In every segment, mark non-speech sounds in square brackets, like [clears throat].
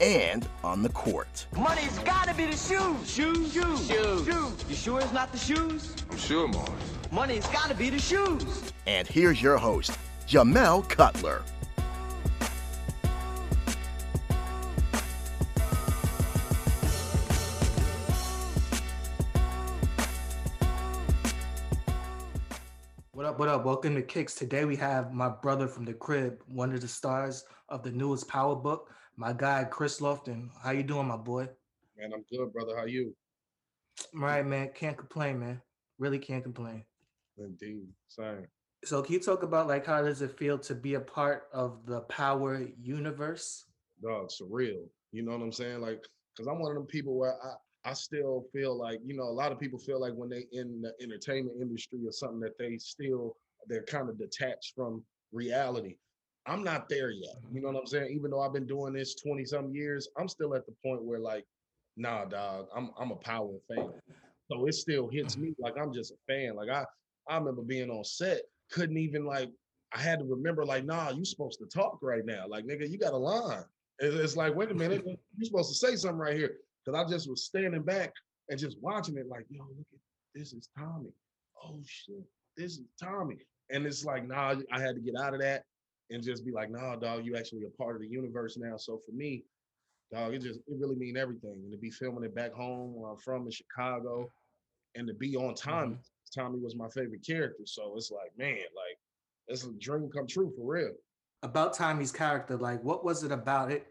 and on the court. Money's gotta be the shoes. Shoes, shoes, shoes. shoes. You sure it's not the shoes? I'm sure, Mars. Money's gotta be the shoes. And here's your host, Jamel Cutler. What up, what up? Welcome to Kicks. Today we have my brother from the crib, one of the stars of the newest Power Book, my guy Kris Lofton. How you doing, my boy? Man, I'm good, brother. How you? I'm all right, man. Can't complain, man. Really can't complain. Indeed. Same. So can you talk about like how does it feel to be a part of the Power universe? Dog, surreal. You know what I'm saying? Like, cause I'm one of them people where I, I still feel like, you know, a lot of people feel like when they in the entertainment industry or something that they still they're kind of detached from reality. I'm not there yet. You know what I'm saying? Even though I've been doing this 20 some years, I'm still at the point where like, nah, dog, I'm I'm a power fan. So it still hits me like I'm just a fan. Like I I remember being on set, couldn't even like I had to remember like, nah, you supposed to talk right now. Like, nigga, you got a line. It's like, wait a minute, you're supposed to say something right here. Cause I just was standing back and just watching it, like, yo, look at this is Tommy. Oh shit, this is Tommy. And it's like, nah, I had to get out of that and just be like, nah, dog, you actually a part of the universe now. So for me, dog, it just it really mean everything. And to be filming it back home where I'm from in Chicago and to be on Tommy. Mm-hmm. Tommy was my favorite character. So it's like, man, like it's a dream come true for real. About Tommy's character, like what was it about it,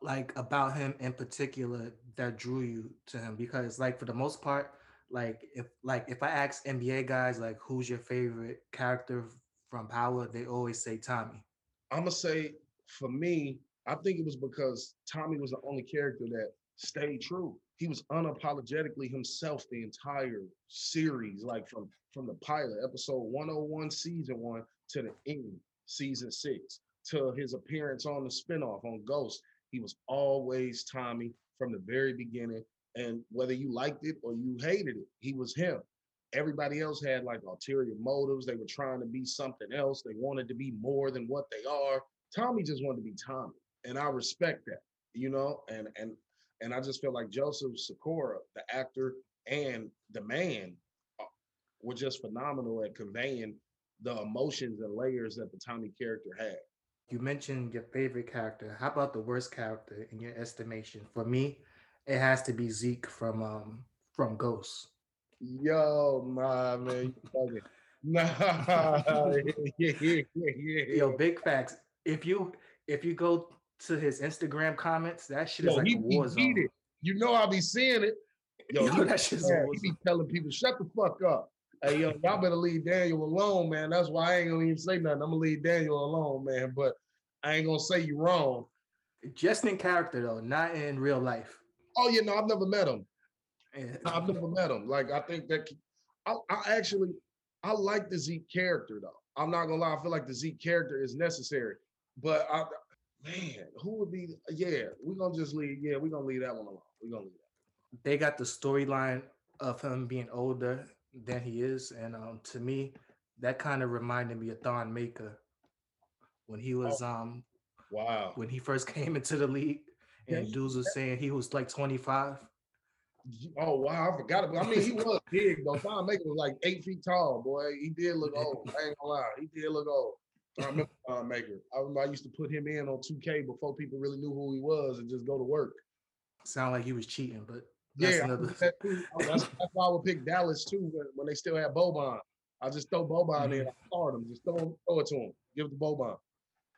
like about him in particular that drew you to him? Because like for the most part, like if like if I ask NBA guys like who's your favorite character from Power, they always say Tommy. I'm gonna say for me, I think it was because Tommy was the only character that stayed true. He was unapologetically himself the entire series, like from from the pilot, episode 101, season one, to the end, season six, to his appearance on the spinoff on Ghost. He was always Tommy from the very beginning. And whether you liked it or you hated it, he was him. Everybody else had like ulterior motives. They were trying to be something else. They wanted to be more than what they are. Tommy just wanted to be Tommy. And I respect that, you know, and and and I just feel like Joseph Sikora, the actor and the man, uh, were just phenomenal at conveying the emotions and layers that the Tommy character had. You mentioned your favorite character. How about the worst character in your estimation? For me, it has to be Zeke from um from Ghost. Yo, my man, you [laughs] nah, yeah, yeah, yeah, yeah. Yo, big facts. If you if you go to his Instagram comments, that shit is Yo, like he a war zone. You know I'll be seeing it. Yo, [laughs] Yo, that shit's war he be telling people, shut the fuck up. Hey, yo, y'all better leave Daniel alone, man. That's why I ain't gonna even say nothing. I'm gonna leave Daniel alone, man. But I ain't gonna say you wrong. Just in character though, not in real life. Oh, you know, I've never met him. Yeah. I've never met him. Like, I think that I, I actually I like the Zeke character though. I'm not gonna lie, I feel like the Zeke character is necessary. But I man, who would be yeah, we're gonna just leave. Yeah, we're gonna leave that one alone. We're gonna leave that. They got the storyline of him being older than he is, and um to me, that kind of reminded me of Thon Maker when he was um Wow. when he first [laughs] came into the league, and he- dudes was saying he was like 25. Oh wow, I forgot about. I mean, he was big though. Tom Maker was like eight feet tall, boy. He did look [laughs] old. I ain't gonna lie, he did look old. I remember Tom Maker. I remember I used to put him in on 2K before people really knew who he was and just go to work. Sound like he was cheating, but Yeah, I another. did that too. that's, that's why I would pick Dallas too when, when they still had Boban. I just throw Boban mm-hmm. in. I start him. Just throw throw it to him. Give it to Boban.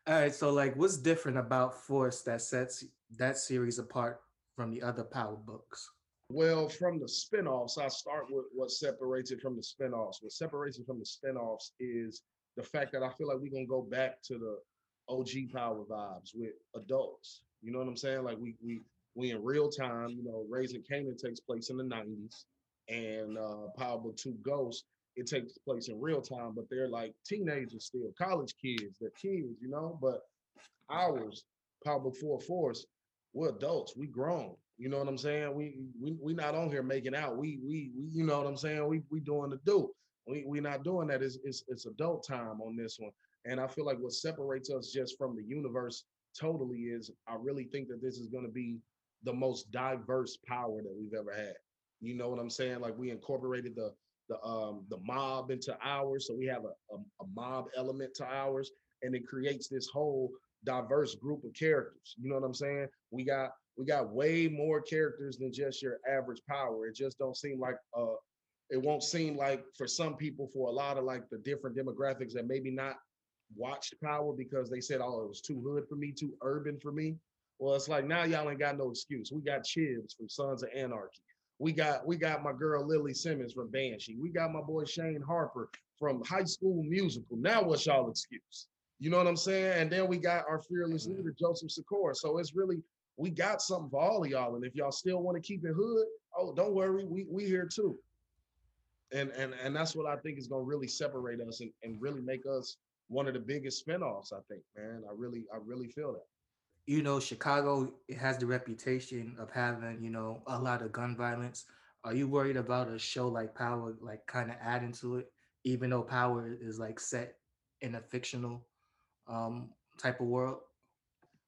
All right. So like, what's different about Force that sets that series apart from the other Power books? Well, from the spinoffs, I start with what separates it from the spinoffs. What separates it from the spinoffs is the fact that I feel like we're gonna go back to the OG power vibes with adults. You know what I'm saying? Like we we we in real time, you know, Raising Kanan takes place in the 90s and uh Power Book 2 Ghosts, it takes place in real time, but they're like teenagers still, college kids, they're kids, you know. But ours, Power Book 4 Force, we're adults, we grown. You know what I'm saying? We we we not on here making out. We we, we you know what I'm saying? We we doing the do. We we not doing that. It's, it's it's adult time on this one. And I feel like what separates us just from the universe totally is I really think that this is to be the most diverse power that we've ever had. You know what I'm saying? Like we incorporated the the um the mob into ours, so we have a, a, a mob element to ours, and it creates this whole diverse group of characters. You know what I'm saying? We got we got way more characters than just your average power. It just don't seem like uh it won't seem like for some people for a lot of like the different demographics that maybe not watched Power because they said, oh, it was too hood for me, too urban for me. Well, it's like now y'all ain't got no excuse. We got Chibs from Sons of Anarchy. We got we got my girl Lily Simmons from Banshee. We got my boy Shane Harper from High School Musical. Now what's y'all excuse? You know what I'm saying? And then we got our fearless mm-hmm. leader Joseph Sikora. So it's really we got something for all of y'all. And if y'all still want to keep it hood, oh, don't worry, we we here too. And and and that's what I think is gonna really separate us and, and really make us one of the biggest spinoffs, I think, man. I really, I really feel that. You know, Chicago has the reputation of having, you know, a lot of gun violence. Are you worried about a show like Power, like kind of adding to it, even though Power is like set in a fictional um, type of world?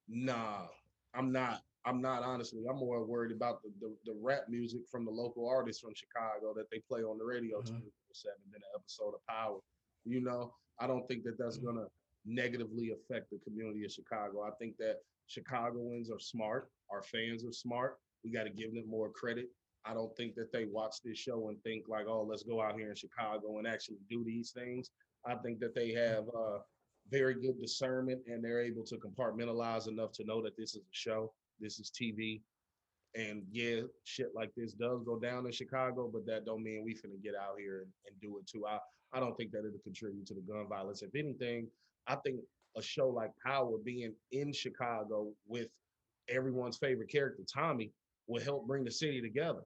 Nah, I'm not. I'm not honestly. I'm more worried about the, the, the rap music from the local artists from Chicago that they play on the radio mm-hmm. 7 than an episode of Power. You know, I don't think that that's mm. going to negatively affect the community of Chicago. I think that Chicagoans are smart. Our fans are smart. We got to give them more credit. I don't think that they watch this show and think like, oh, let's go out here in Chicago and actually do these things. I think that they have uh, very good discernment and they're able to compartmentalize enough to know that this is a show, this is TV, and yeah, shit like this does go down in Chicago, but that don't mean we finna get out here and, and do it too. I, I don't think that it'll contribute to the gun violence. If anything, I think a show like Power being in Chicago with everyone's favorite character, Tommy, will help bring the city together.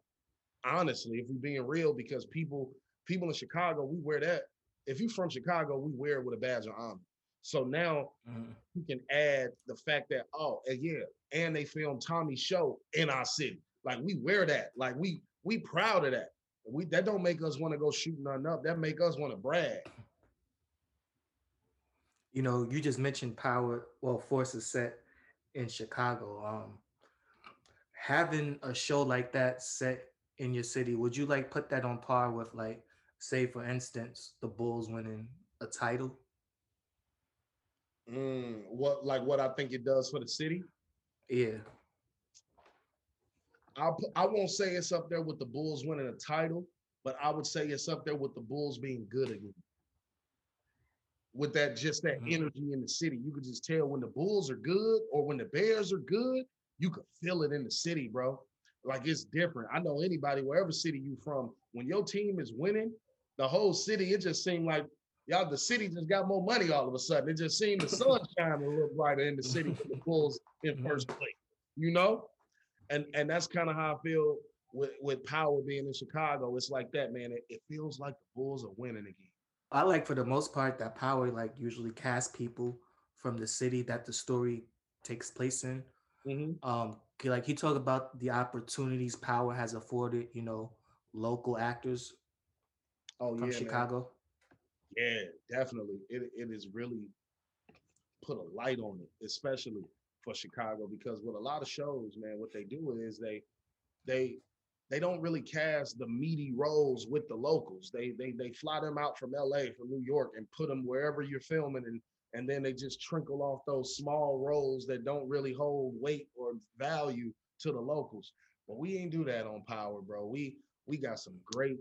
Honestly, if we're being real, because people people in Chicago, we wear that. If you're from Chicago, we wear it with a badge of honor. So now mm-hmm. you can add the fact that, oh, and yeah, and they filmed Tommy's show in our city. Like we wear that. Like we we proud of that. We that don't make us want to go shoot nothing up. That make us want to brag. You know, you just mentioned power. Well, forces set in Chicago. Um, having a show like that set in your city, would you like put that on par with like, say, for instance, the Bulls winning a title? Mm, what like what I think it does for the city? Yeah. I'll, I won't say it's up there with the Bulls winning a title, but I would say it's up there with the Bulls being good again. With that, just that mm-hmm. energy in the city, you could just tell when the Bulls are good or when the Bears are good, you could feel it in the city, bro. Like it's different. I know anybody, wherever city you from, when your team is winning, the whole city, it just seemed like y'all, the city just got more money all of a sudden. It just seemed the [laughs] sun shining a little brighter in the city with the Bulls in mm-hmm. first place. You know? and and that's kind of how I feel with with Power being in Chicago. It's like that, man. It, it feels like the Bulls are winning again. I like for the most part that Power like usually cast people from the city that the story takes place in. Mm-hmm. Um, like he talked about the opportunities Power has afforded, you know, local actors. Oh from yeah, Chicago. Man. Yeah, definitely. It it is really put a light on it, especially for Chicago because with a lot of shows, man, what they do is they they they don't really cast the meaty roles with the locals. They they they fly them out from LA, from New York, and put them wherever you're filming, and and then they just trickle off those small roles that don't really hold weight or value to the locals. But we ain't do that on Power, bro. We we got some great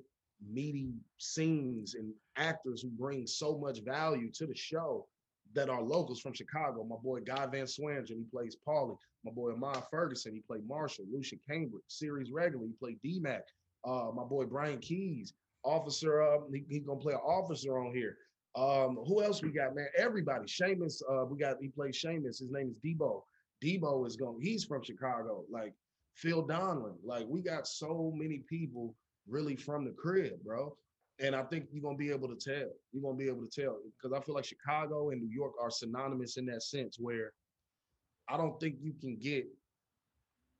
meaty scenes and actors who bring so much value to the show that are locals from Chicago. My boy Guy Van Swearingen, he plays Paulie. My boy Ahmad Ferguson, he played Marshall. Lucien Cambridge, series regular, he played D-Mac. Uh, my boy Brian Keys, officer, uh, he, he gonna play an officer on here. Um, who else we got, man? Everybody. Seamus, uh, we got he plays Seamus. His name is Debo. Debo is going, he's from Chicago. Like Phil Donlin. Like we got so many people really from the crib, bro. And I think you're gonna be able to tell. You're gonna be able to tell because I feel like Chicago and New York are synonymous in that sense where I don't think you can get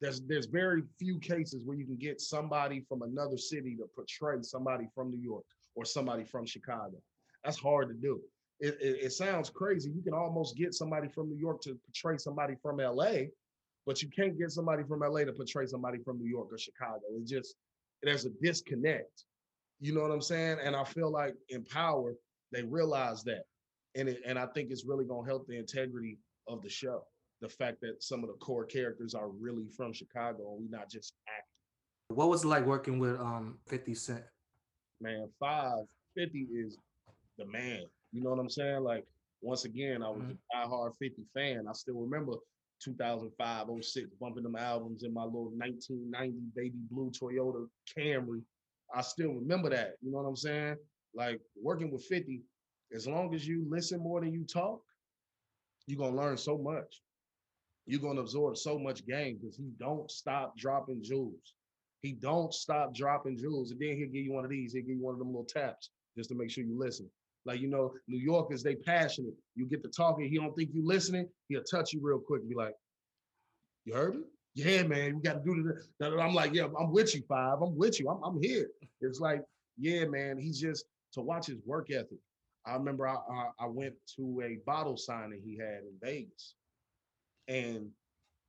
there's there's very few cases where you can get somebody from another city to portray somebody from New York or somebody from Chicago. That's hard to do. It, it, it sounds crazy. You can almost get somebody from New York to portray somebody from LA, but you can't get somebody from LA to portray somebody from New York or Chicago. It just there's a disconnect. You know what I'm saying? And I feel like in Power, they realize that. And it, and I think it's really gonna help the integrity of the show. The fact that some of the core characters are really from Chicago and we not just acting. What was it like working with um 50 Cent? Man, five fifty is the man. You know what I'm saying? Like once again, I was Mhm. a diehard 50 fan. I still remember 2005, 06, bumping them albums in my little 1990 baby blue Toyota Camry. I still remember that. You know what I'm saying? Like working with 50, as long as you listen more than you talk, you're gonna learn so much. You're gonna absorb so much game because he don't stop dropping jewels. He don't stop dropping jewels. And then he'll give you one of these, he'll give you one of them little taps just to make sure you listen. Like, you know, New Yorkers, they passionate. You get to talking, he don't think you listening, he'll touch you real quick and be like, you heard me? Yeah, man, we got to do this. I'm like, yeah, I'm with you, Five. I'm with you. I'm, I'm here. It's like, yeah, man, he's just, to watch his work ethic. I remember I, I, I went to a bottle signing he had in Vegas. And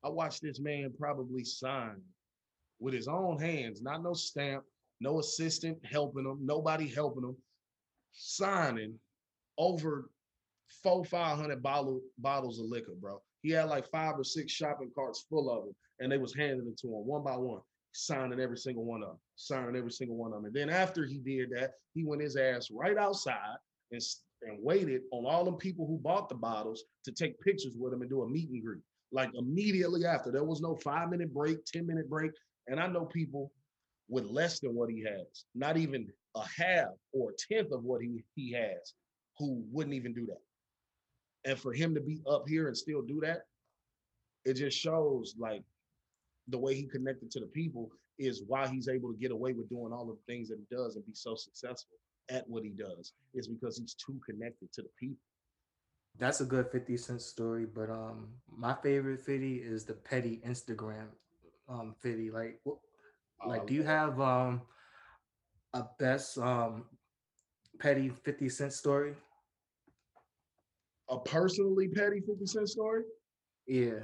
I watched this man probably sign with his own hands, not no stamp, no assistant helping him, nobody helping him, signing over four, five hundred bottle bottles of liquor, bro. He had like five or six shopping carts full of them, and they was handing it to him one by one, signing every single one of them, signing every single one of them. And then after he did that, he went his ass right outside and, and waited on all them people who bought the bottles to take pictures with him and do a meet and greet. Like immediately after, there was no five minute break, 10 minute break. And I know people with less than what he has, not even a half or a tenth of what he, he has, who wouldn't even do that. And for him to be up here and still do that, it just shows like the way he connected to the people is why he's able to get away with doing all of the things that he does and be so successful at what he does is because he's too connected to the people. That's a good 50 Cent story, but um my favorite 50 is the petty Instagram um 50. Like what like Uh, do you have um a best um petty 50 Cent story? A personally petty 50 Cent story? Yeah.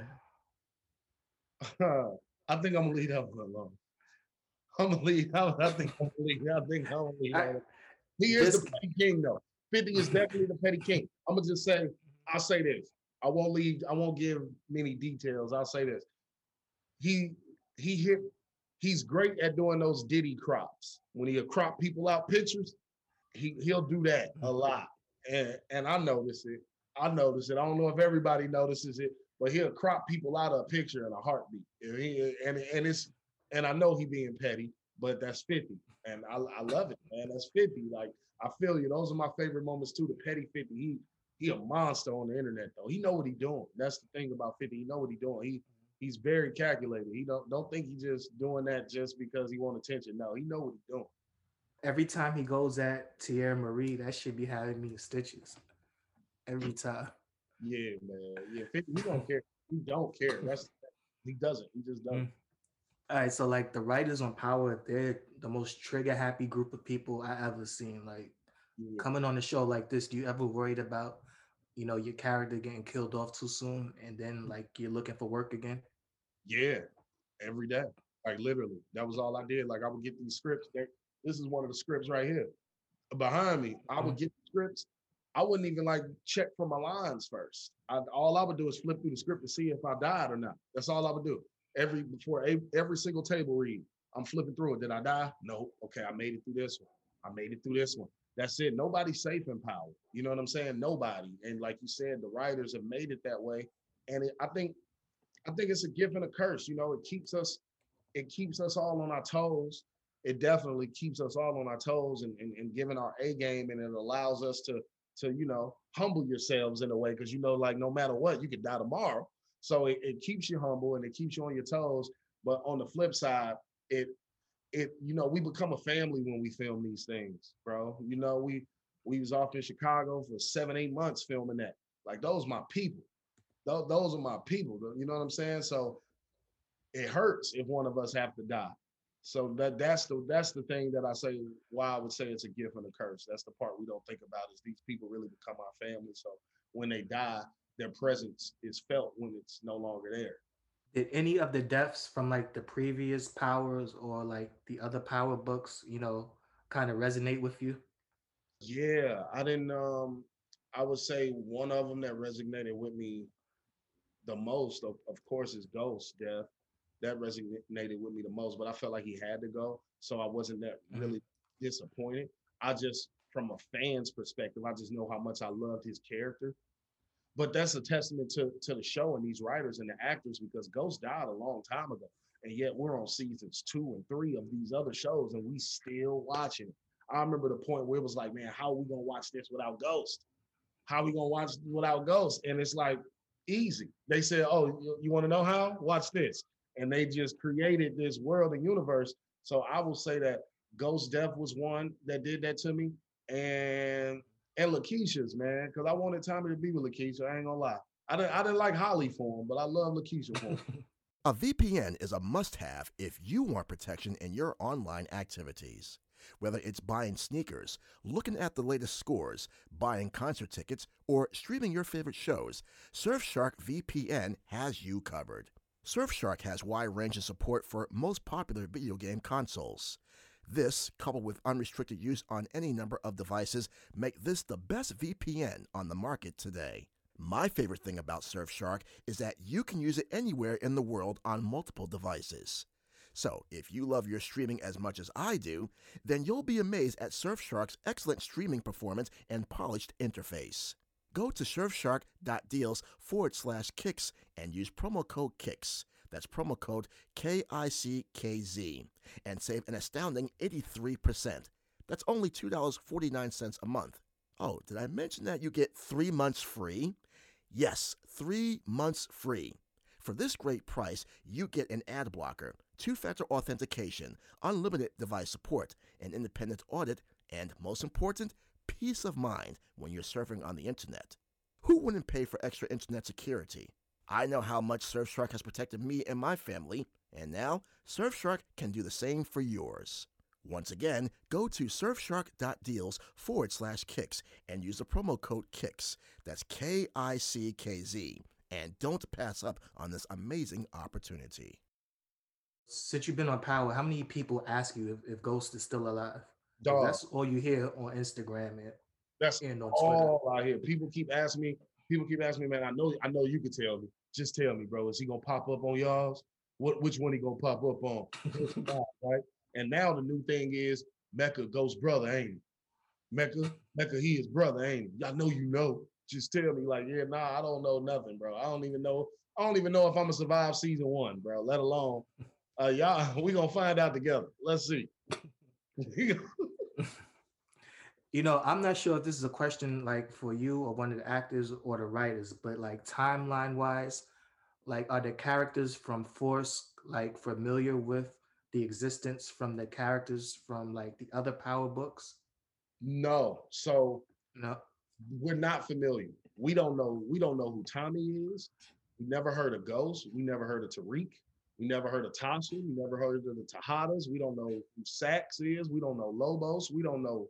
[laughs] I think I'm gonna leave that one alone. I'm gonna leave. I, I think I'm gonna leave. I think I'm gonna leave. that one. He is this- the petty king, though. 50 is definitely the petty king. I'm gonna just say, I'll say this. I won't leave, I won't give many details. I'll say this. He he hit he's great at doing those Diddy crops. When he'll crop people out pictures, he he'll do that a lot. And and I notice it. I notice it. I don't know if everybody notices it, but he'll crop people out of a picture in a heartbeat. And, he, and, and it's and I know he being petty, but that's 50. And I, I love it, man. That's 50. Like I feel you. Those are my favorite moments too. The petty 50. He he a monster on the internet though. He know what he doing. That's the thing about 50. He know what he doing. He he's very calculated. He don't don't think he just doing that just because he want attention. No, he know what he doing. Every time he goes at Teairra Mari, that should be having me stitches. Every [clears throat] time. Yeah, man. Yeah, 50, he don't care. He don't care. That's he doesn't. He just doesn't. Mm. All right, so like the writers on Power, they're the most trigger happy group of people I ever seen. Like Yeah. coming on a show like this, do you ever worried about, you know, your character getting killed off too soon and then like you're looking for work again? Yeah, every day. Like literally, that was all I did. Like I would get these scripts. They, this is one of the scripts right here behind me. I would get the scripts. I wouldn't even like check for my lines first. I, all I would do is flip through the script to see if I died or not. That's all I would do. Every before every single table read, I'm flipping through it. Did I die? No. Okay, I made it through this one. I made it through this one. That's it. Nobody's safe in power. You know what I'm saying? Nobody. And like you said, the writers have made it that way. And it, I think, I think it's a gift and a curse. You know, it keeps us, it keeps us all on our toes. It definitely keeps us all on our toes and, and, and giving our A game, and it allows us to to you know humble yourselves in a way because you know like no matter what you could die tomorrow. So it, it keeps you humble and it keeps you on your toes. But on the flip side, it it you know we become a family when we film these things, bro. You know we we was off in Chicago for seven eight months filming that. Like those my people. Those, those are my people. You know what I'm saying? So it hurts if one of us have to die. So that that's the that's the thing that I say why I would say it's a gift and a curse. That's the part we don't think about is these people really become our family. So when they die, their presence is felt when it's no longer there. Did any of the deaths from like the previous powers or like the other power books, you know, kind of resonate with you? Yeah, I didn't um I would say one of them that resonated with me the most, of, of course, is Ghost Death. That resonated with me the most, but I felt like he had to go. So I wasn't that Mhm. really disappointed. I just, from a fan's perspective, I just know how much I loved his character. But that's a testament to, to the show and these writers and the actors because Ghost died a long time ago. And yet we're on seasons two and three of these other shows and we still watching it. I remember the point where it was like, man, how are we gonna watch this without Ghost? How are we gonna watch without Ghost? And it's like easy. They said, "Oh, you, you want to know how? Watch this," and they just created this world and universe. So I will say that Ghost Death was one that did that to me, and and Lakeisha's man, because I wanted Tommy to be with Lakeisha. I ain't gonna lie. I didn't I didn't like Holly for him, but I love Lakeisha for him. [laughs] A VPN is a must have if you want protection in your online activities. Whether it's buying sneakers, looking at the latest scores, buying concert tickets, or streaming your favorite shows, Surfshark VPN has you covered. Surfshark has wide range of support for most popular video game consoles. This, coupled with unrestricted use on any number of devices, make this the best VPN on the market today. My favorite thing about Surfshark is that you can use it anywhere in the world on multiple devices. So, if you love your streaming as much as I do, then you'll be amazed at Surfshark's excellent streaming performance and polished interface. Go to surfshark.deals forward slash kicks and use promo code KICKZ. That's promo code K I C K Z and save an astounding 83%. That's only $2.49 a month. Oh, did I mention that you get three months free? Yes, three months free. For this great price, you get an ad blocker, two factor authentication, unlimited device support, an independent audit, and most important, peace of mind when you're surfing on the internet. Who wouldn't pay for extra internet security? I know how much Surfshark has protected me and my family, and now Surfshark can do the same for yours. Once again, go to surfshark.deals forward slash kicks and use the promo code KICKZ. That's K I C K Z. And don't pass up on this amazing opportunity. Since you've been on Power, how many people ask you if, if Ghost is still alive? Dog, That's all you hear on Instagram and, that's and on Twitter. all I hear. People keep asking me. People keep asking me, man. I know. I know you could tell me. Just tell me, bro. Is he gonna pop up on y'all's? What? Which one he gonna pop up on? [laughs] [laughs] right. And now the new thing is Mecca Ghost brother, ain't he? Mecca, Mecca, he is brother, ain't he? I know you know. Just tell me, like, yeah, nah, I don't know nothing, bro. I don't even know. I don't even know if I'm gonna survive season one, bro. Let alone, uh, y'all. [laughs] We gonna find out together. Let's see. You know, I'm not sure if this is a question like for you or one of the actors or the writers, but like timeline wise, like are the characters from Force like familiar with the existence from the characters from like the other power books? no. So No. we're not familiar. We don't know. We don't know who Tommy is. We never heard of Ghost. We never heard of Tariq. We never heard of Tasha. We never heard of the Tejadas. We don't know who Saxe is. We don't know Lobos. We don't know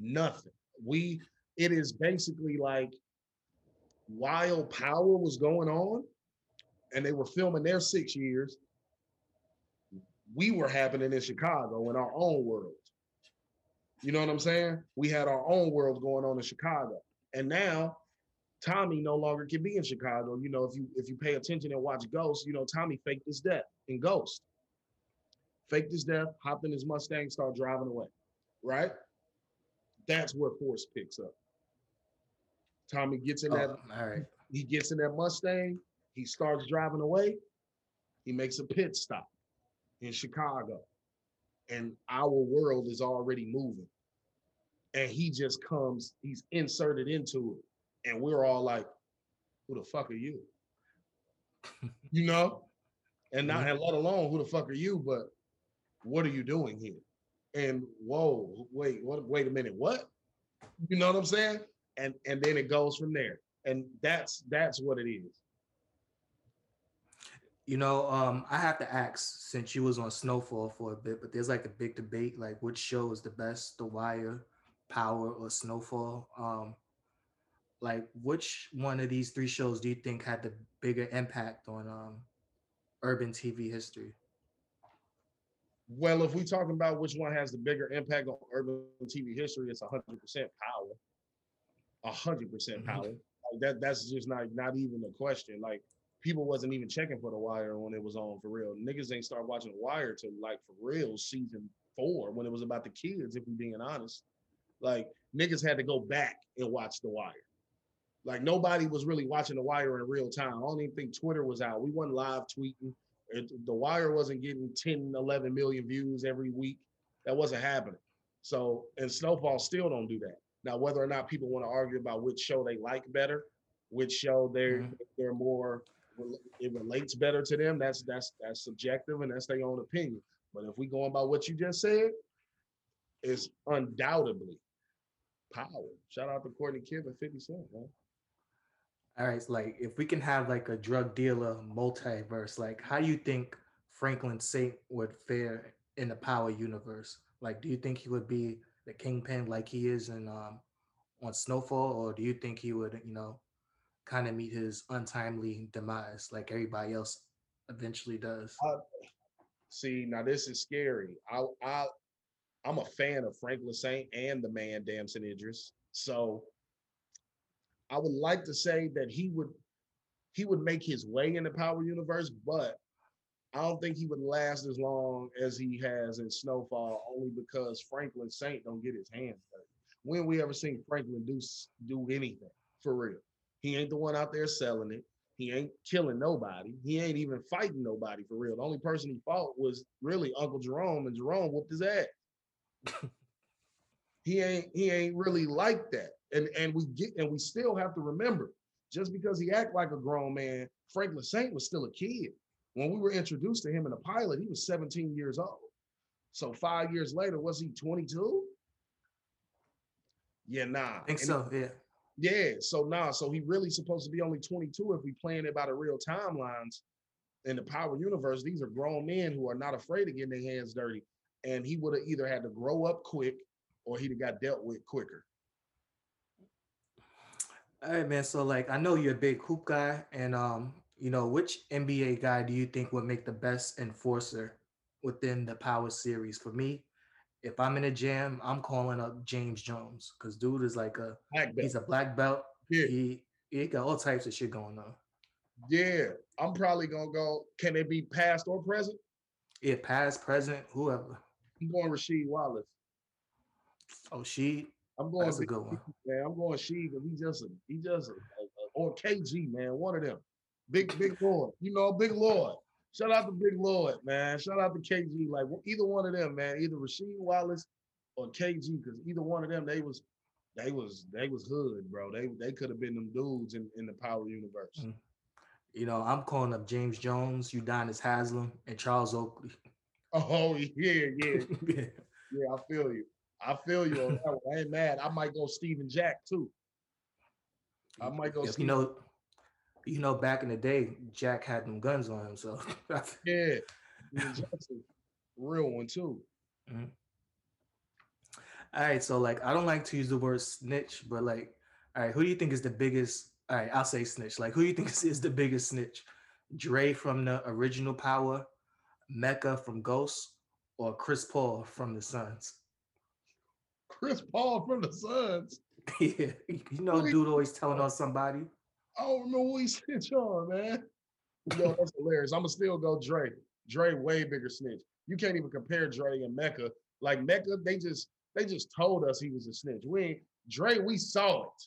nothing. We it is basically like while power was going on and they were filming their six years, we were happening in Chicago in our own world. You know what I'm saying? We had our own world going on in Chicago. And now Tommy no longer can be in Chicago. You know, if you if you pay attention and watch Ghost, you know, Tommy faked his death in Ghost. Faked his death, hopped in his Mustang, started driving away. Right? That's where force picks up. Tommy gets in Oh, that right. he gets in that Mustang, he starts driving away, he makes a pit stop in Chicago. And our world is already moving. And he just comes, he's inserted into it. And we're all like, who the fuck are you? [laughs] you know? And not and let alone who the fuck are you, but what are you doing here? And whoa, wait, what wait a minute, what? You know what I'm saying? And and then it goes from there. And that's that's what it is. You know, um, I have to ask since you was on Snowfall for a bit, but there's like a big debate, like which show is the best, The Wire, Power, or Snowfall. Um, like which one of these three shows do you think had the bigger impact on um urban TV history? Well, if we're talking about which one has the bigger impact on urban TV history, it's hundred percent power. hundred percent Mhm. power. Like that that's just not not even a question. Like people wasn't even checking for the wire when it was on for real. Niggas ain't start watching the wire till like for real season four when it was about the kids, if we being honest. Like niggas had to go back and watch the wire. Like nobody was really watching the wire in real time. I don't even think Twitter was out. We wasn't live tweeting. It, the wire wasn't getting 10, 11 million views every week. That wasn't happening. So, and Snowfall still don't do that. Now, whether or not people want to argue about which show they like better, which show they're Mhm. they're more it relates better to them, that's that's that's subjective and that's their own opinion. But if we going by what you just said, it's undoubtedly power. Shout out to Courtney Kemp and 50 Cent, man. All right, like if we can have like a drug dealer multiverse, like how do you think Franklin Saint would fare in the Power universe? Like, do you think he would be the kingpin like he is in um on Snowfall, or do you think he would, you know, kind of meet his untimely demise like everybody else eventually does? See, now this is scary. I I I'm a fan of Franklin Saint and the man Damson Idris. So I would like to say that he would he would make his way in the power universe, but I don't think he would last as long as he has in Snowfall, only because Franklin Saint don't get his hands dirty. When we ever seen Franklin do do anything for real? He ain't the one out there selling it. He ain't killing nobody. He ain't even fighting nobody for real. The only person he fought was really Uncle Jerome, and Jerome whooped his ass. [laughs] he ain't he ain't really like that. And and we get and we still have to remember, just because he act like a grown man, Franklin Saint was still a kid. When we were introduced to him in the pilot, he was 17 years old. So five years later, was he 22? Yeah, nah. I think And so. Yeah. yeah, so nah, so he really supposed to be only 22 if we playing it by the real timelines. In the Power Universe, these are grown men who are not afraid of getting their hands dirty. And he would have either had to grow up quick or he'd have got dealt with quicker. All right, man. So like I know you're a big hoop guy, and um, you know, which NBA guy do you think would make the best enforcer within the power series? For me, if I'm in a jam, I'm calling up James Jones because dude is like a Black belt. he's a black belt. Yeah. He he got all types of shit going on. Yeah, I'm probably gonna go. Can it be past or present? Yeah, past, present, whoever. I'm going Rasheed Wallace. Oh, she I'm going that's a good one. man. I'm going Sheed because he just a, he just a, a- or KG man, one of them. Big Big Lord, you know, Big Lord. Shout out to Big Lord, man. Shout out to KG. Like either one of them, man. Either Rasheed Wallace or KG, because either one of them, they was they was they was hood, bro. They they could have been them dudes in, in the Power Universe. Mm. You know, I'm calling up James Jones, Udonis Haslem, and Charles Oakley. Oh [laughs] yeah, yeah, [laughs] yeah. yeah. I feel you. I feel you on that one. I ain't mad. I might go Stephen Jack too. I might go. If you know, you know, back in the day, Jack had them guns on him. So [laughs] Yeah, Jackson, real one too. Mm-hmm. all right, so like I don't like to use the word snitch, but like, all right, who do you think is the biggest? All right, I'll say snitch. Like, who do you think is, is the biggest snitch? Dre from the original Power, Mecca from Ghost, or Chris Paul from the Suns? Chris Paul from the Suns. [laughs] yeah, you know, dude always telling on somebody. I don't know who he [laughs] snitch on, man. Yo, that's hilarious. I'ma still go Dre. Dre way bigger snitch. You can't even compare Dre and Mecca. Like Mecca, they just They just told us he was a snitch. We ain't Dre, we saw it.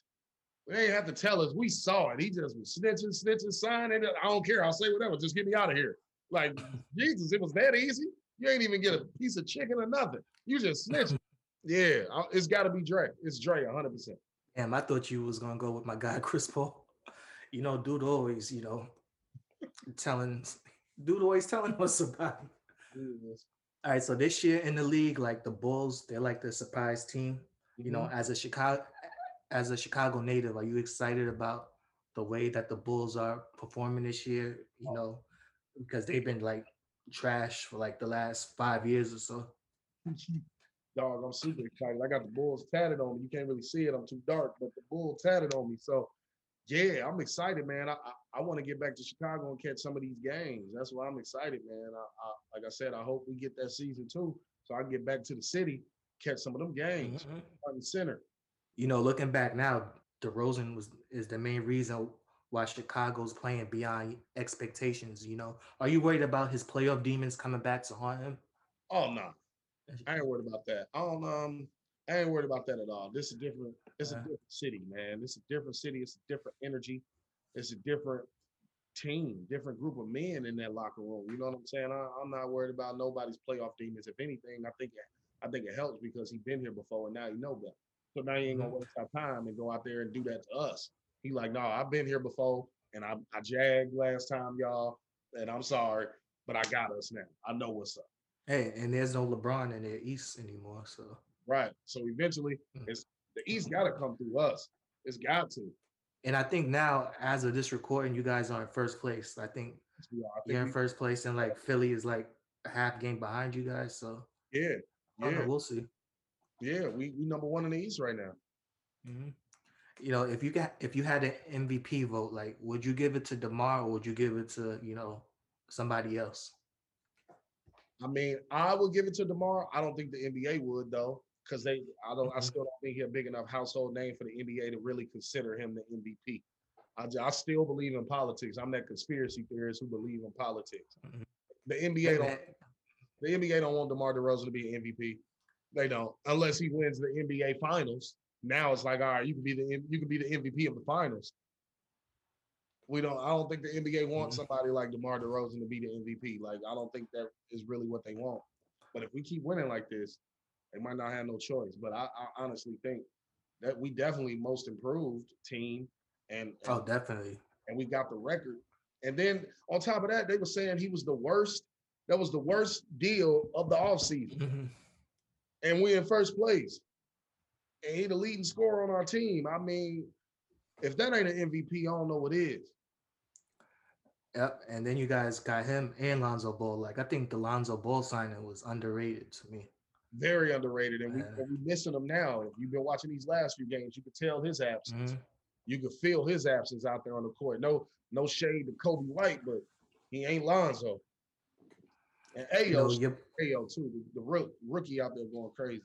They ain't have to tell us. We saw it. He just was snitching, snitching, signing. I don't care. I'll say whatever. Just get me out of here. Like [laughs] Jesus, it was that easy. You ain't even get a piece of chicken or nothing. You just snitching. Yeah, it's got to be Dre. It's Dre, 100. percent Damn, I thought you was gonna go with my guy [laughs] Chris Paul. You know, dude always, you know, telling, dude always telling us about. All right, so this year in the league, like the Bulls, they're like the surprise team. You know, Mm-hmm. as a Chicago, as a Chicago native, are you excited about the way that the Bulls are performing this year? You know, because they've been like trash for like the last five years or so. [laughs] Dog, I'm super excited. I got the Bulls tatted on me. You can't really see it. I'm too dark, but the Bulls tatted on me. So, yeah, I'm excited, man. I I, I want to get back to Chicago and catch some of these games. That's why I'm excited, man. I, I, like I said, I hope we get that season too, so I can get back to the city, catch some of them games, Mhm. front and center. You know, looking back now, DeRozan was is the main reason why Chicago's playing beyond expectations. You know, are you worried about his playoff demons coming back to haunt him? Oh no, I ain't worried about that. I don't um, I ain't worried about that at all. This is different. It's a Uh. different city, man. This is a different city. It's a different energy. It's a different team, different group of men in that locker room. You know what I'm saying? I, I'm not worried about nobody's playoff demons. If anything, I think it, I think it helps because he's been here before and now he know better. So now he ain't gonna waste our time and go out there and do that to us. He like, no, I've been here before and I I jagged last time, y'all, and I'm sorry, but I got us now. I know what's up. Hey, and there's no LeBron in the East anymore, so Right. So eventually, Mm. it's the East got to come through us. It's got to. and I think now, as of this recording, you guys are in first place. I think are. I think you're in we- first place, and like Philly is like a half game behind you guys. So yeah, don't know, yeah, we'll see. yeah. We we number one in the East right now. Mhm. You know, if you got if you had an MVP vote, like, would you give it to Demar or would you give it to you know somebody else? I mean, I would give it to Demar. I don't think the NBA would though, because they. I don't. I Mhm. still don't think he's a big enough household name for the NBA to really consider him the MVP. I, I still believe in politics. I'm that conspiracy theorist who believe in politics. Mhm. The NBA don't. The NBA don't want DeMar DeRozan to be an MVP. They don't, unless he wins the NBA Finals. Now it's like, all right, you can be the you can be the MVP of the Finals. We don't. I don't think the NBA wants Mhm. somebody like DeMar DeRozan to be the MVP. Like, I don't think that is really what they want. But if we keep winning like this, they might not have no choice. But I, I honestly think that we definitely most improved team, and and, Oh, definitely. and we got the record. And then on top of that, they were saying he was the worst. That was the worst deal of the offseason Mhm. and we in first place. And he the leading scorer on our team. I mean, if that ain't an MVP, I don't know what is. Yep. And then you guys got him and Lonzo Ball. Like, I think the Lonzo Ball signing was underrated to me. Very underrated, and we Yeah. we missing him now. If you've been watching these last few games, you could tell his absence. Mhm. You could feel his absence out there on the court. No, no shade to Coby White, but he ain't Lonzo. And Ayo, know, your, Ayo too, the, the rook- rookie out there going crazy.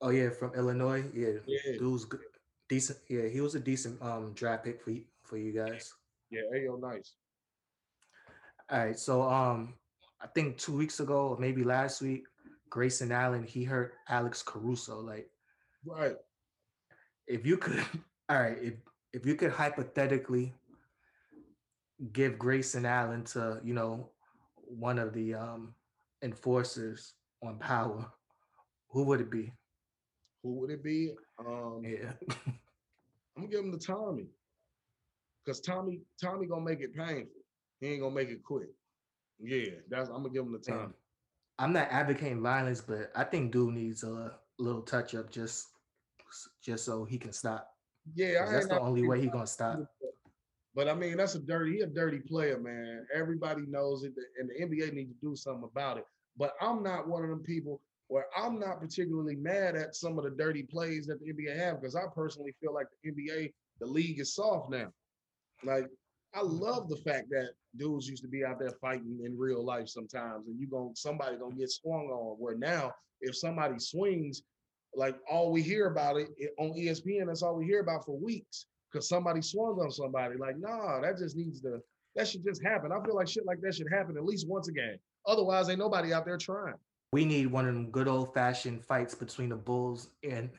oh yeah, from Illinois. Yeah, Yeah. dude's good, decent. Yeah, he was a decent um draft pick for you, for you guys. Yeah, Ayo, nice. All right, so um, I think two weeks ago maybe last week, Grayson Allen he hurt Alex Caruso. Like, Right. if you could, [laughs] all right, if if you could hypothetically give Grayson Allen to you know one of the um enforcers on power, who would it be? Who would it be? Um, Yeah, [laughs] I'm gonna give him to Tommy. Cause Tommy, Tommy gonna make it painful. He ain't gonna make it quick. Yeah, that's I'm gonna give him the time. Tommy. I'm not advocating violence, but I think dude needs a little touch up just just so he can stop. Yeah, I That's the only way he gonna stop. But I mean, that's a dirty. He a dirty player, man. Everybody knows it, and the NBA needs to do something about it. But I'm not one of them people where I'm not particularly mad at some of the dirty plays that the NBA have because I personally feel like the NBA, the league is soft now. Like I love the fact that dudes used to be out there fighting in real life sometimes, and you going somebody gonna get swung on. Where now, if somebody swings, like all we hear about it it- on ESPN, that's all we hear about for weeks because somebody swung on somebody. Like, nah, that just needs to, that should just happen. I feel like shit like that should happen at least once a game. Otherwise, ain't nobody out there trying. We need one of them good old fashioned fights between the Bulls and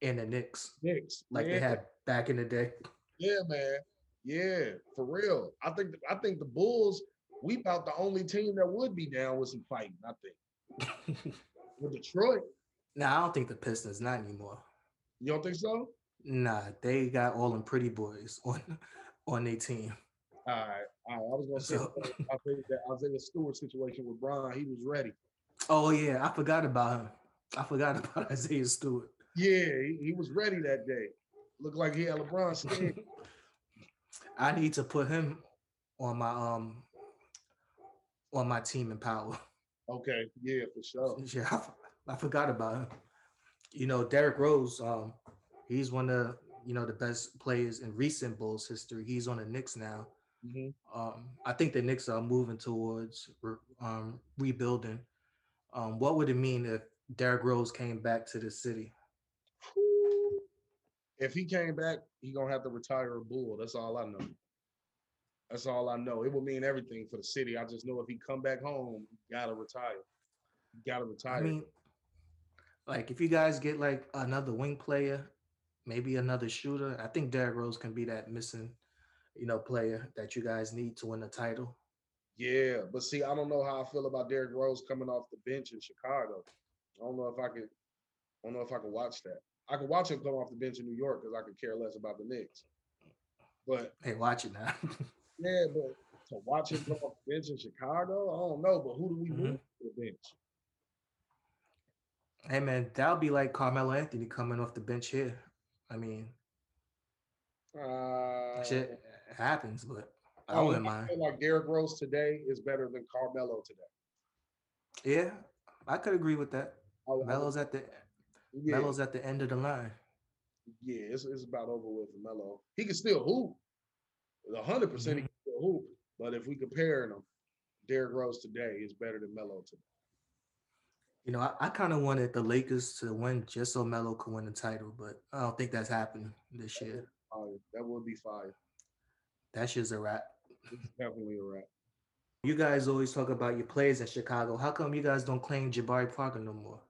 and the Knicks, Knicks, like yeah. they had back in the day. Yeah, man. Yeah, for real. I think I think the Bulls, we about the only team that would be down with some fighting, I think. [laughs] with Detroit. Nah, I don't think the Pistons not anymore. You don't think so? Nah, they got all them pretty boys on on their team. All right. All right. I was gonna say So- I think that Isaiah Stewart situation with Brian, he was ready. Oh yeah, I forgot about him. I forgot about [laughs] Isaiah Stewart. Yeah, he, he was ready that day. Looked like he had LeBron. [laughs] I need to put him on my um on my team in power. okay, yeah, for sure. [laughs] Yeah, I, I forgot about him. You know, Derrick Rose, um, he's one of you know the best players in recent Bulls history. He's on the Knicks now. Mhm. Um, I think the Knicks are moving towards re- um, rebuilding. Um, what would it mean if Derrick Rose came back to the city? If he came back, he gonna have to retire a bull. That's all I know. That's all I know. It would mean everything for the city. I just know if he come back home, gotta retire. Gotta retire. I mean, like if you guys get like another wing player, maybe another shooter, I think Derrick Rose can be that missing, you know, player that you guys need to win the title. yeah, but see, I don't know how I feel about Derrick Rose coming off the bench in Chicago. I don't know if I could. I don't know if I could watch that. I could watch him come off the bench in New York because I could care less about the Knicks. But Hey, watch it now. [laughs] yeah, but to watch him come off the bench in Chicago, I don't know. But who do we Mhm. move to the bench? hey man, that'll be like Carmelo Anthony coming off the bench here. I mean, Uh, shit happens, but I I, wouldn't mind. feel like Derrick Rose today is better than Carmelo today. Yeah, I could agree with that. I- I- Melo's at the yeah, Melo's at the end of the line. yeah, it's, it's about over with for Melo. He can still hoop. A hundred percent he mm-hmm. can still hoop. But if we comparing them, Derrick Rose today is better than Melo today. You know, I, I kind of wanted the Lakers to win just so Melo could win the title, but I don't think that's happening this year. That would be fire. That shit's a wrap. It's definitely a wrap. You guys always talk about your players in Chicago. How come you guys don't claim Jabari Parker no more?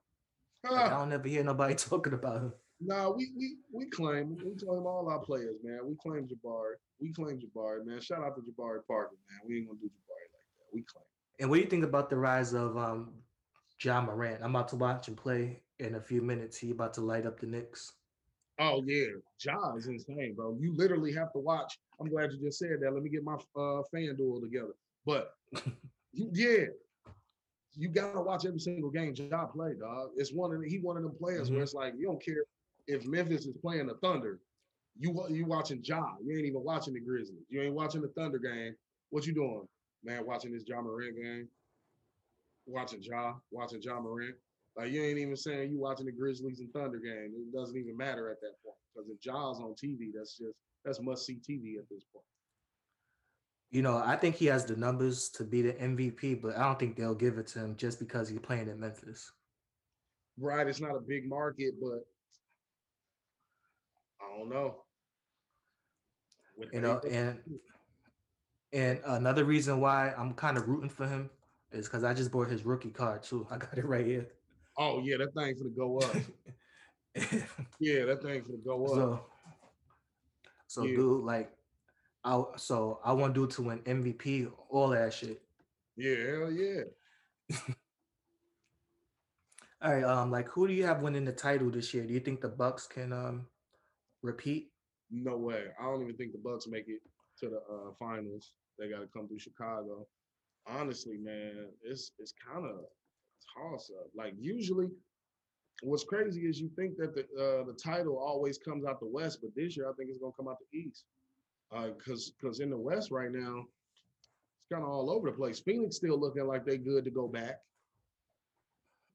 Like, I don't ever hear nobody [laughs] talking about him. nah, we we we claim we claim all our players, man. We claim Jabari. We claim Jabari, man. Shout out to Jabari Parker, man. We ain't gonna do Jabari like that. We claim. And what do you think about the rise of um Ja Morant? I'm about to watch him play in a few minutes. He about to light up the Knicks. Oh yeah, Ja is insane, bro. You literally have to watch. I'm glad you just said that. Let me get my uh, FanDuel together. But [laughs] yeah, you gotta watch every single game Ja play, dog. It's one of the, he one of them players where Mhm. it's like you don't care if Memphis is playing the Thunder. You you watching Ja. You ain't even watching the Grizzlies. You ain't watching the Thunder game. What you doing, man? Watching this Ja Morant game. Watching Ja. Watching Ja Morant. Like you ain't even saying you watching the Grizzlies and Thunder game. It doesn't even matter at that point because if Ja's on TV, that's just that's must see TV at this point. You know, I think he has the numbers to be the MVP, but I don't think they'll give it to him just because he's playing in Memphis. Right, it's not a big market, but I don't know. With You know, and [laughs] and another reason why I'm kind of rooting for him is because I just bought his rookie card too. I got it right here. oh yeah, that thing's gonna go up. [laughs] yeah, that thing's gonna go up. so, so Yeah. dude, like, I so I want dude to win MVP, all that shit. yeah, hell yeah. [laughs] All right, um, like who do you have winning the title this year? Do you think the Bucks can um repeat? No way. I don't even think the Bucks make it to the uh, finals. They got to come through Chicago. Honestly, man, it's it's kind of toss up. Like usually, what's crazy is you think that the uh, the title always comes out the West, but this year I think it's gonna come out the East. Because because in the West right now, it's kind of all over the place. Phoenix still looking like they good to go back.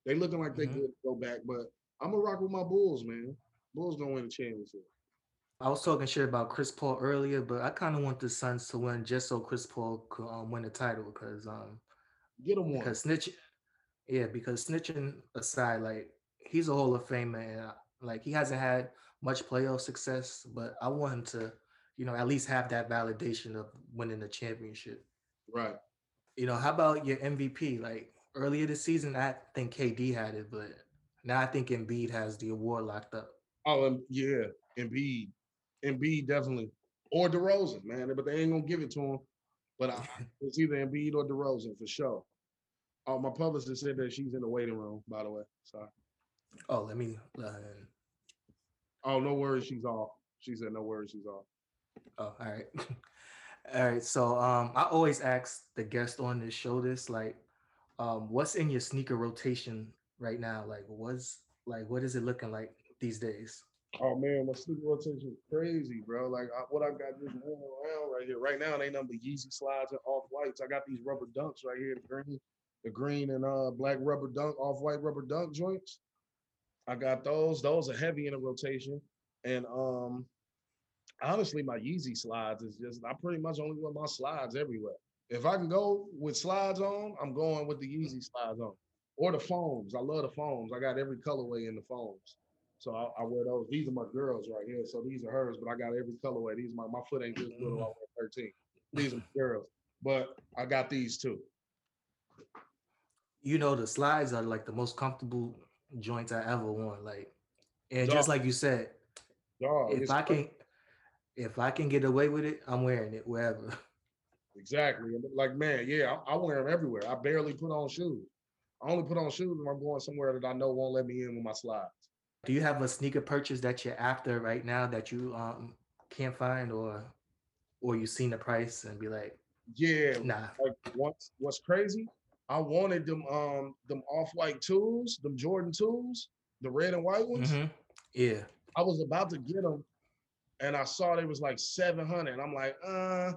They looking like they Mhm. good to go back, but I'm gonna rock with my Bulls, man. Bulls gonna win the championship. I was talking shit about Chris Paul earlier, but I kind of want the Suns to win just so Chris Paul could um, win the title because um Get them one. because snitch, yeah, because snitching aside, like he's a Hall of Famer and uh, like he hasn't had much playoff success, but I want him to, you know, at least have that validation of winning the championship. Right. You know, how about your MVP? Like, earlier this season, I think KD had it, but now I think Embiid has the award locked up. Oh, and yeah, Embiid, Embiid definitely, or DeRozan, man. But they ain't gonna give it to him. But I, [laughs] it's either Embiid or DeRozan for sure. Oh, my publicist said that she's in the waiting room. By the way, sorry. Oh, let me. Uh, oh, no worries, she's off. She said no worries, she's off. Oh, all right. [laughs] all right. So um I always ask the guest on this show this like um what's in your sneaker rotation right now? Like what's like what is it looking like these days? Oh man, my sneaker rotation is crazy, bro. Like I, what I got just moving around right here. Right now, they ain't number Yeezy slides and off whites. I got these rubber dunks right here, the green, the green and uh black rubber dunk, off white rubber dunk joints. I got those. Those are heavy in the rotation. And um honestly, my Yeezy slides is just I pretty much only wear my slides everywhere. If I can go with slides on, I'm going with the mm-hmm. Yeezy slides on. Or the foams. I love the foams. I got every colorway in the foams. So I, I, wear those. These are my girls right here. So these are hers, but I got every colorway. These my my foot ain't just little. I wear 13. These are girls. But I got these too. You know, the slides are like the most comfortable joints I ever worn. Like, and Dog. just like you said, Dog, if I can if I can get away with it, I'm wearing it wherever. [laughs] Exactly. Like, man, yeah, I, I, wear them everywhere. I barely put on shoes. I only put on shoes when I'm going somewhere that I know won't let me in with my slides. Do you have a sneaker purchase that you're after right now that you um can't find or or you seen the price and be like, yeah, nah. Like what's what's crazy? I wanted them um them off-white tools, them Jordan tools, the red and white ones. Mm-hmm. Yeah. I was about to get them and I saw they was like 700. I'm like, uh,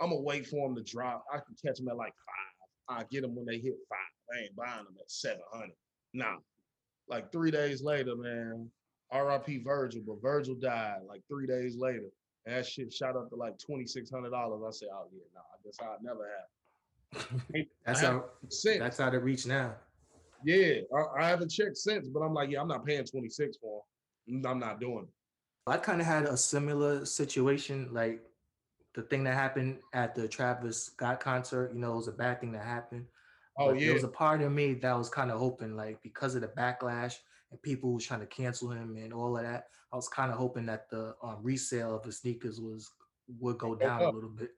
I'm gonna wait for them to drop. I can catch them at like five. I get them when they hit five. I ain't buying them at 700. Nah. Like three days later, man, RIP Virgil, but Virgil died like three days later. And that shit shot up to like $2,600. I said, oh yeah, nah, I guess I'd never have. [laughs] that's how since. that's how to reach now. Yeah, I, I, haven't checked since, but I'm like, yeah, I'm not paying 26 for them. I'm not doing it. I kind of had a similar situation. Like the thing that happened at the Travis Scott concert, you know, it was a bad thing that happened. Oh but yeah. There was a part of me that was kind of hoping, like, because of the backlash and people was trying to cancel him and all of that, I was kind of hoping that the um, resale of the sneakers was would go down a little bit.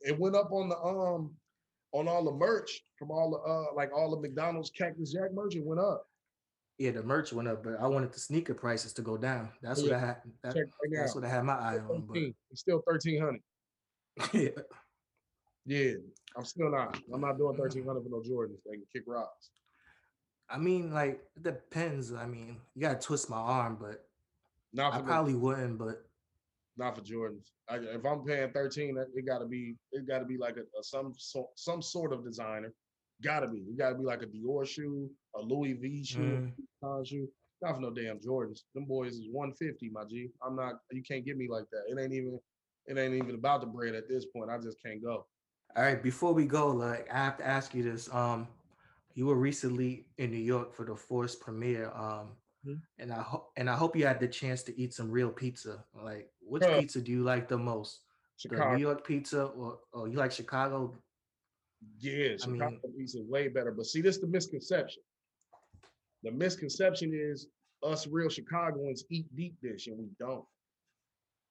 It went up on the um on all the merch from all the uh like all the McDonald's Cactus Jack merch. It went up. Yeah, the merch went up, but I wanted the sneaker prices to go down. That's yeah. what I had. That, that's what I had my eye on. But it's still thirteen hundred. [laughs] yeah. Yeah, I'm still not. I'm not doing thirteen hundred for no Jordans. They can kick rocks. I mean, like it depends. I mean, you gotta twist my arm, but not I probably wouldn't. But not for Jordans. I, if I'm paying thirteen, it gotta be it gotta be like a, a some so, some sort of designer. Gotta be. It gotta be like a Dior shoe, a Louis V shoe, mm. shoe. Not for no damn Jordans. Them boys is 150, my G. I'm not. You can't get me like that. It ain't even. It ain't even about the bread at this point. I just can't go. All right. Before we go, like I have to ask you this. Um, you were recently in New York for the Force premiere. Um, mm-hmm. and I hope and I hope you had the chance to eat some real pizza. Like, which pizza do you like the most? Chicago. The New York pizza, or oh, you like Chicago? Yeah, Chicago I mean, pizza is way better. But see, this is the misconception. The misconception is us real Chicagoans eat deep dish and we don't.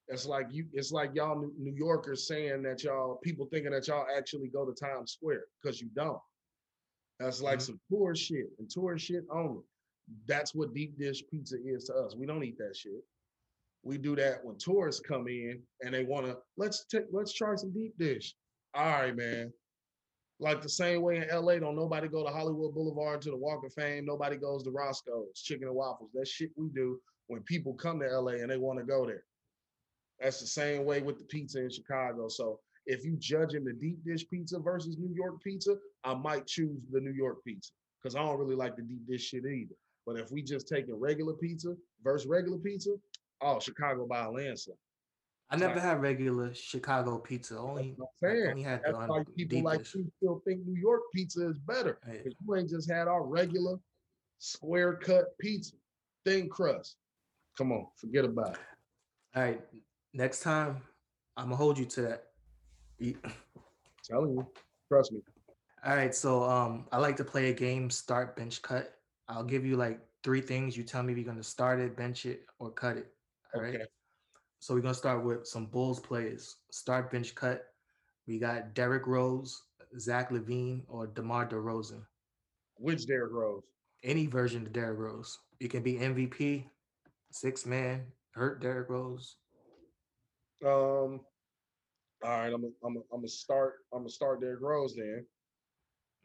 It's like you. It's like y'all New Yorkers saying that y'all people thinking that y'all actually go to Times Square because you don't. That's like mm-hmm. some tourist shit and tourist shit only. That's what deep dish pizza is to us. We don't eat that shit. We do that when tourists come in and they want to let's take let's try some deep dish. All right, man. Like the same way in LA, don't nobody go to Hollywood Boulevard to the Walk of Fame. Nobody goes to Roscoe's Chicken and Waffles. That shit we do when people come to LA and they want to go there. That's the same way with the pizza in Chicago. So if you judging the deep dish pizza versus New York pizza, I might choose the New York pizza because I don't really like the deep dish shit either. But if we just taking regular pizza versus regular pizza, oh, Chicago by a landslide. I never had regular Chicago pizza. Only, only had That's the why people like dish. you still think New York pizza is better. Because you ain't just had our regular square cut pizza, thin crust. Come on, forget about it. All right. Next time, I'm gonna hold you to that. Telling you. Trust me. All right, so um, I like to play a game start bench cut. I'll give you like three things. You tell me if you're gonna start it, bench it, or cut it. All right. So we're gonna start with some Bulls players. Start bench cut. We got Derrick Rose, Zach LaVine, or DeMar DeRozan. Which Derrick Rose? Any version of Derrick Rose. You can be MVP, six man, hurt Derrick Rose. Um. All right, I'm gonna I'm gonna I'm gonna start I'm gonna start Derrick Rose then.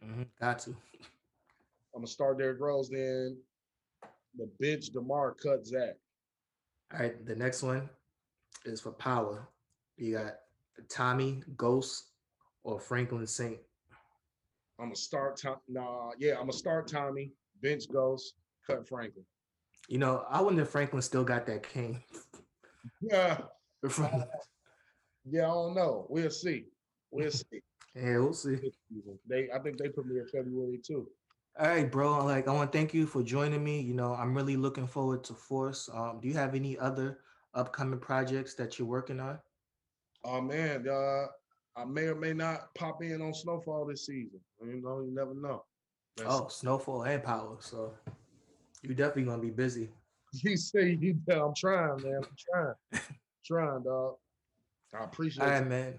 Mhm, Got to. I'm gonna start Derrick Rose then. The bench DeMar cut Zach. All right, the next one is for power. You got Tommy, Ghost, or Franklin Saint. I'm gonna start Tom. Nah, yeah, I'm gonna start Tommy. Bench Ghost, cut Franklin. You know, I wonder if Franklin still got that cane. [laughs] Yeah, yeah, I don't know. We'll see. We'll see. [laughs] yeah, we'll see. They, I think they premiere February too. All right, bro. Like, I want to thank you for joining me. You know, I'm really looking forward to Force. Um, do you have any other upcoming projects that you're working on? Oh man, uh, I may or may not pop in on Snowfall this season. You know, you never know. That's- Oh, Snowfall and Power. So you definitely gonna be busy. [laughs] you say you. I'm trying, man. I'm trying, [laughs] trying, dog. I appreciate All it. right, man.